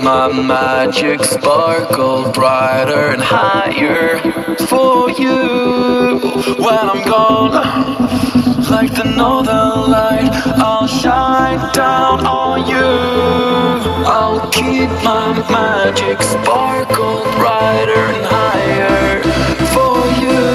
my magic sparkle brighter and higher for you. When I'm gone, like the northern light, I'll shine down on you. I'll keep my magic sparkle brighter and higher for you.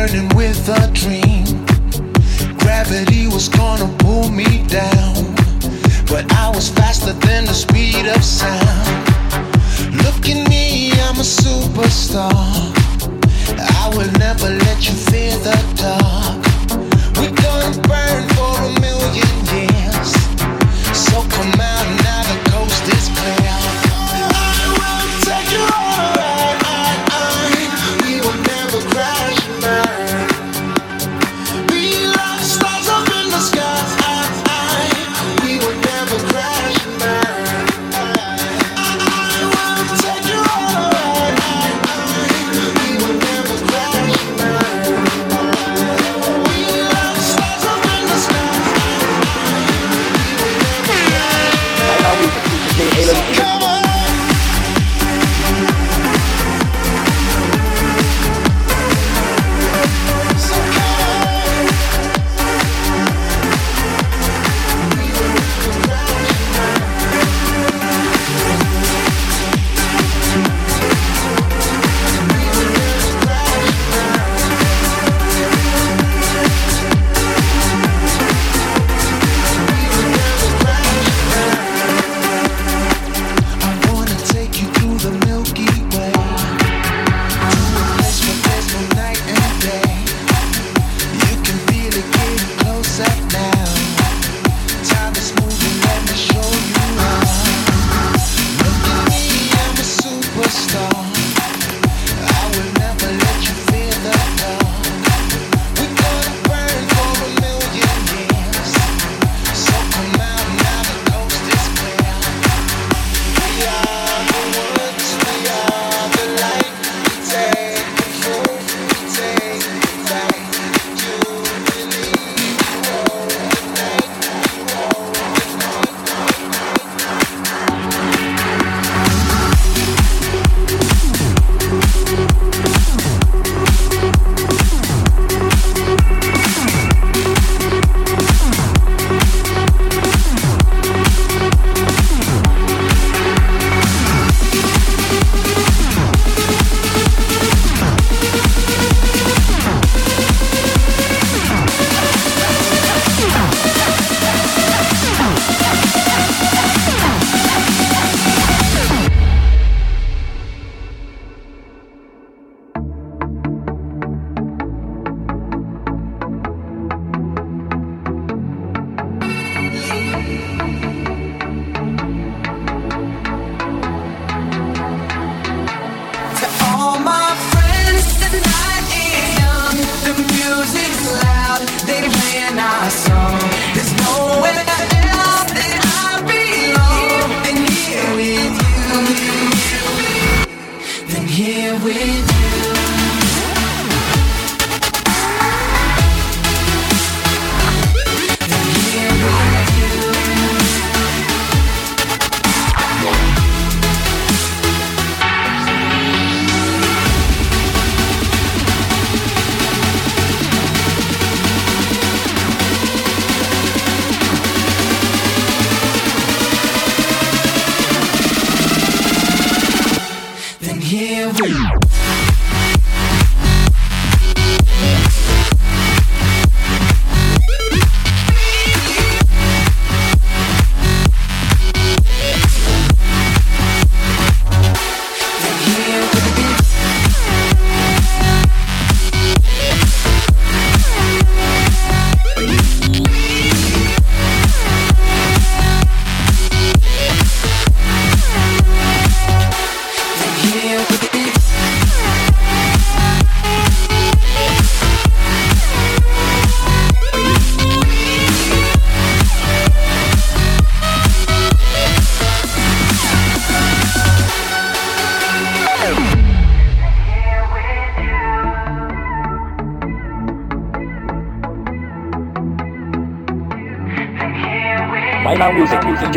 burning with a dream. Gravity was gonna pull me down, but I was faster than the speed of sound. Look at me, I'm a superstar. I will never let you fear the dark. We're gonna burn. Two.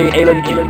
AJ Alien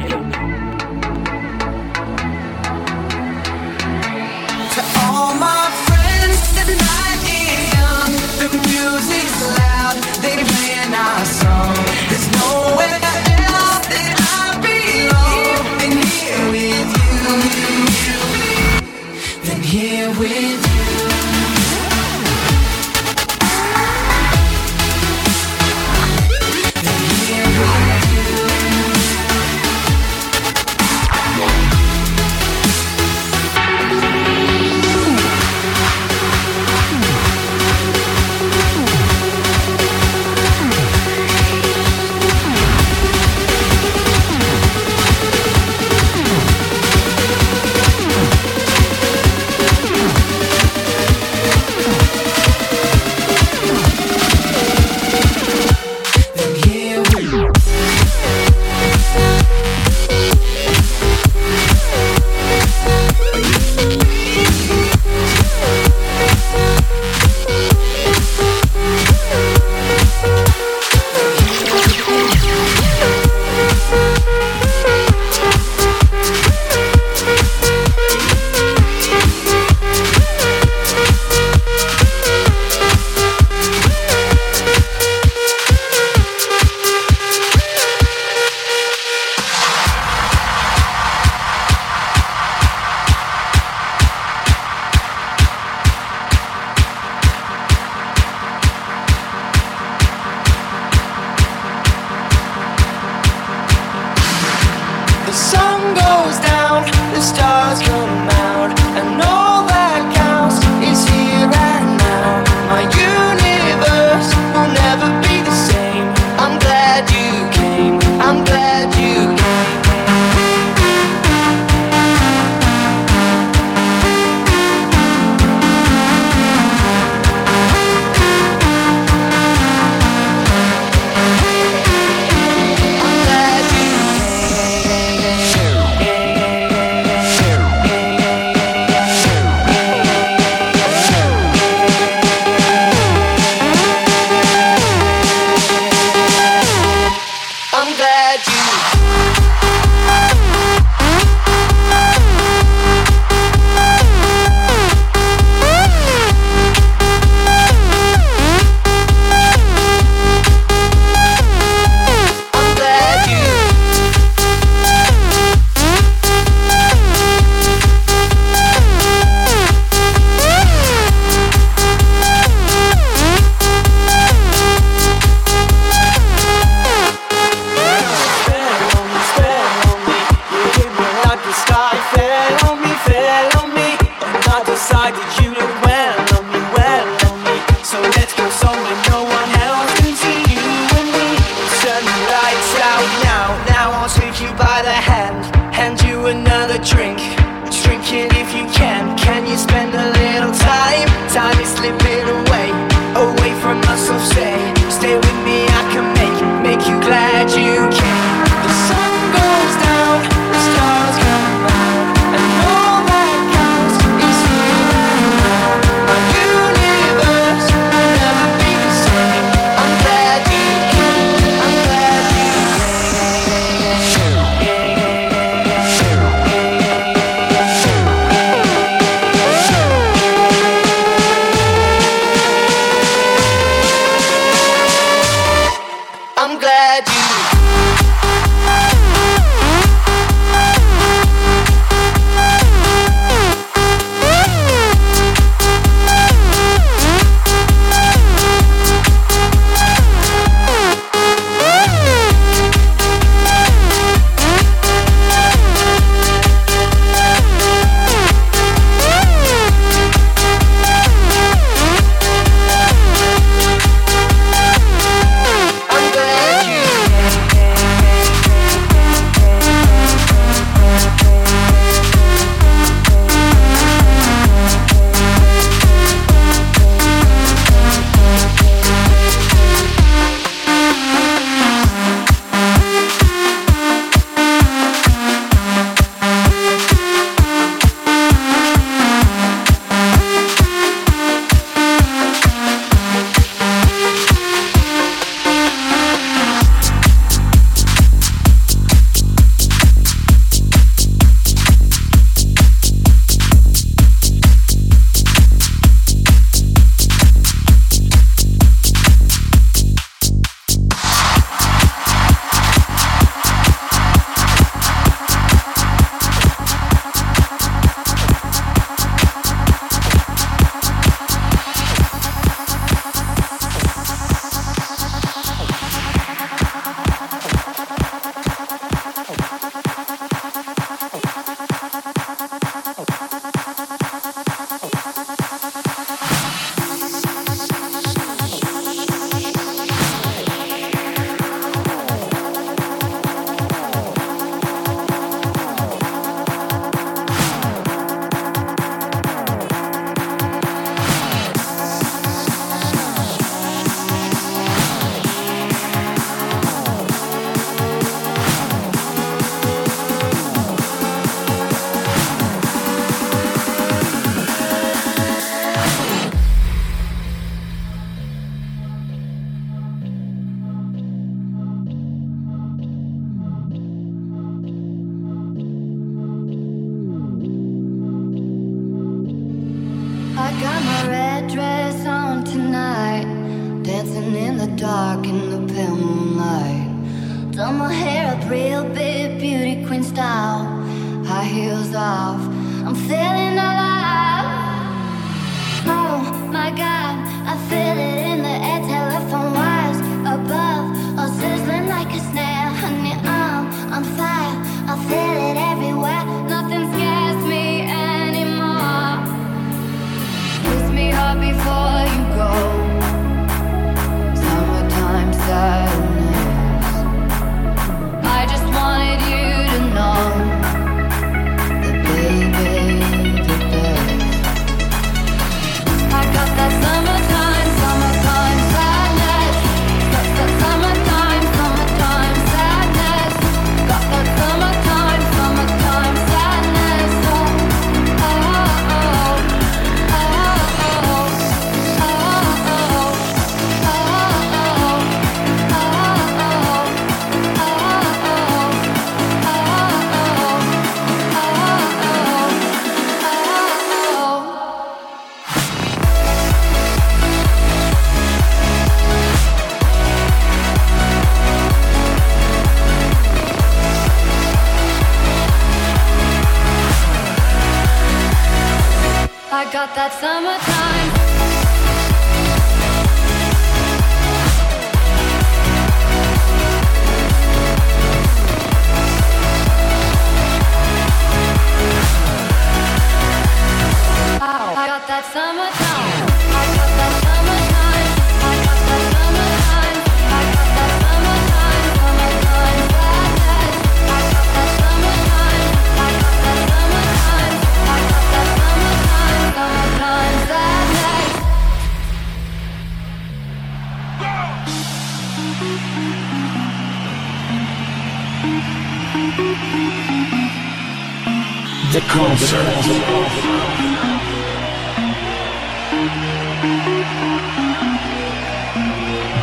The concert.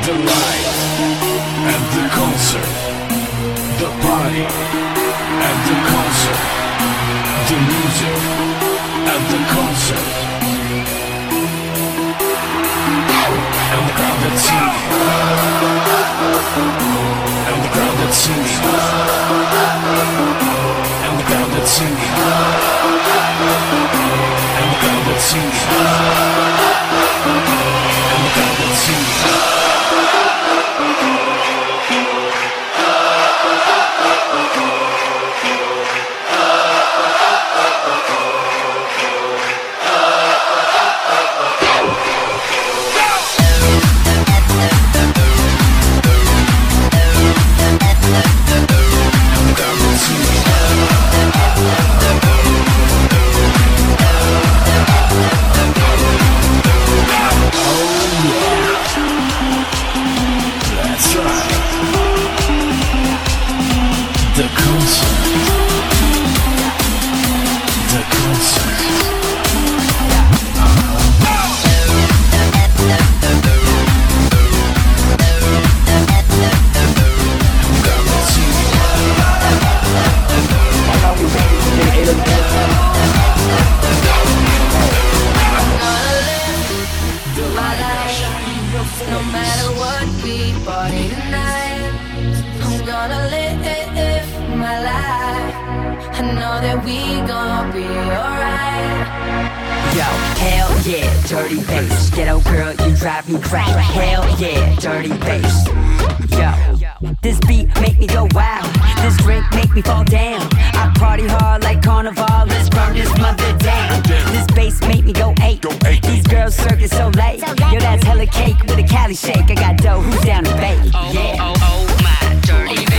The life and the concert. The party and the concert. The music and the concert. And the crowd. And the crowd that's singing crowd that's singing. And the crowd that's singing. Hell yeah, dirty bass. Ghetto girl, you drive me crazy. Hell yeah, dirty bass. Yo, this beat make me go wild. This drink make me fall down. I party hard like carnival. Let's burn this mother down. This bass make me go ape. These girls circling so late. Yo, that's hella cake with a Cali shake. I got dough. Who's down to bake? Yeah. Oh, oh, oh, my dirty.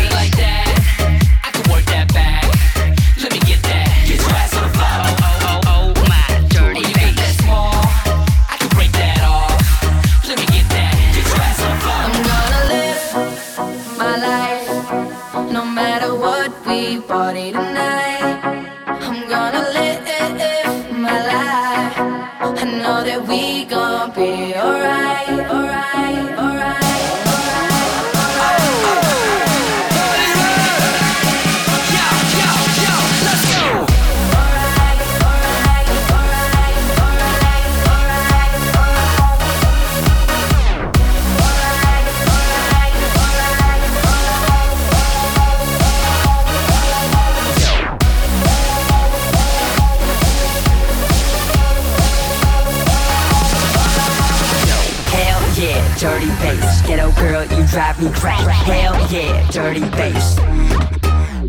drive me crazy. Hell yeah, dirty bass.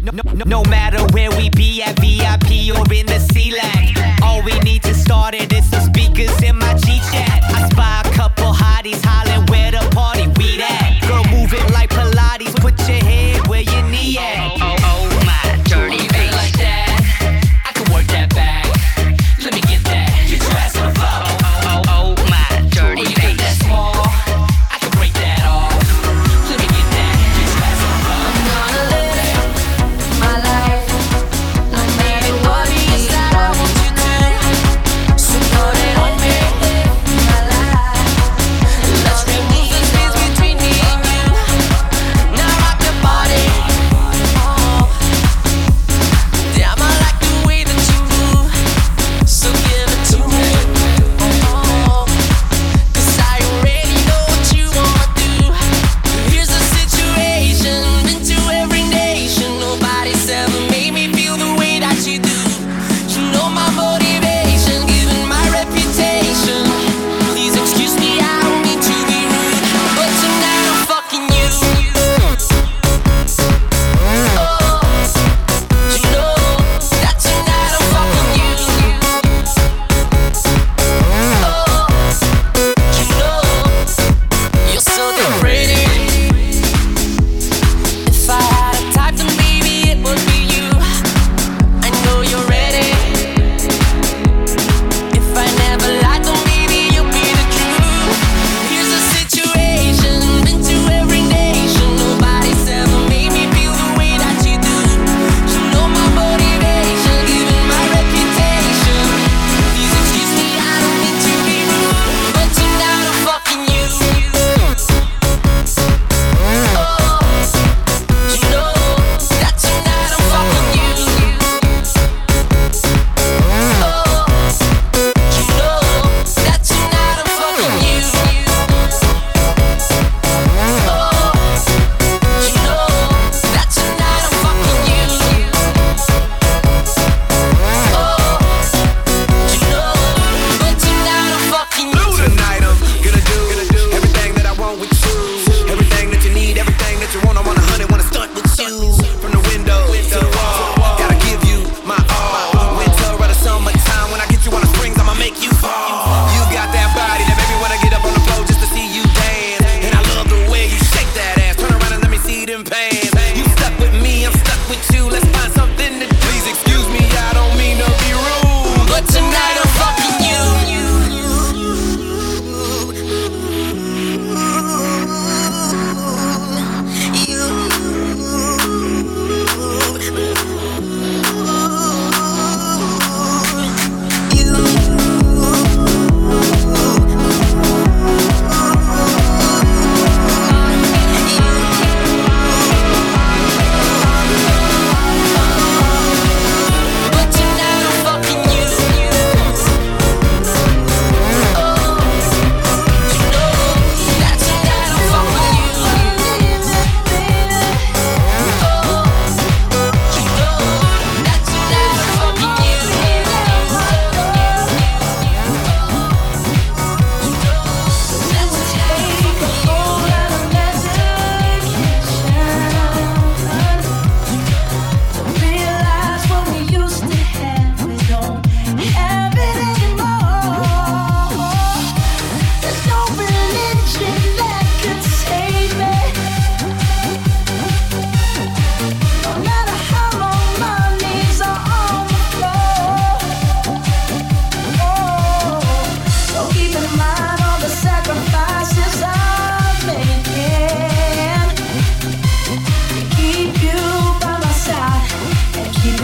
No, no, no matter where we be at VIP or in the c lab, all we need to start it is the speakers in my G-chat. I spy a couple hotties hollering where the party we at. Girl, move it like Pilates, put your head where your knee at.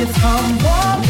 Ooh.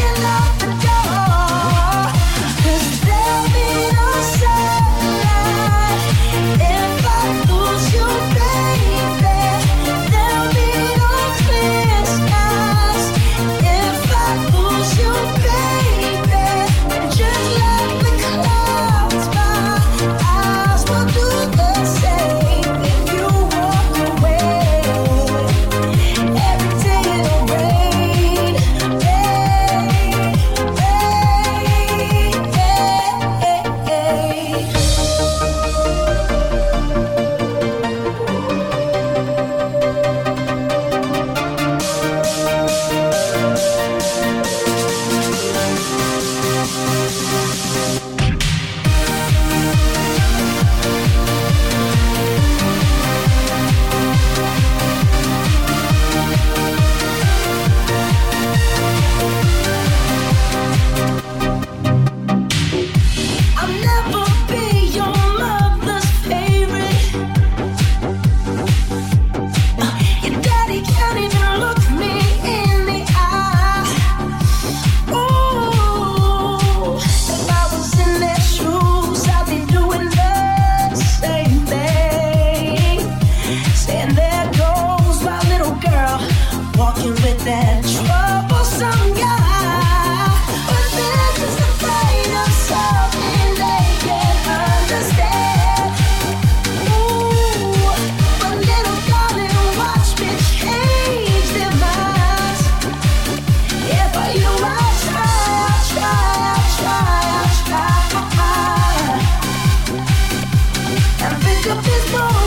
just want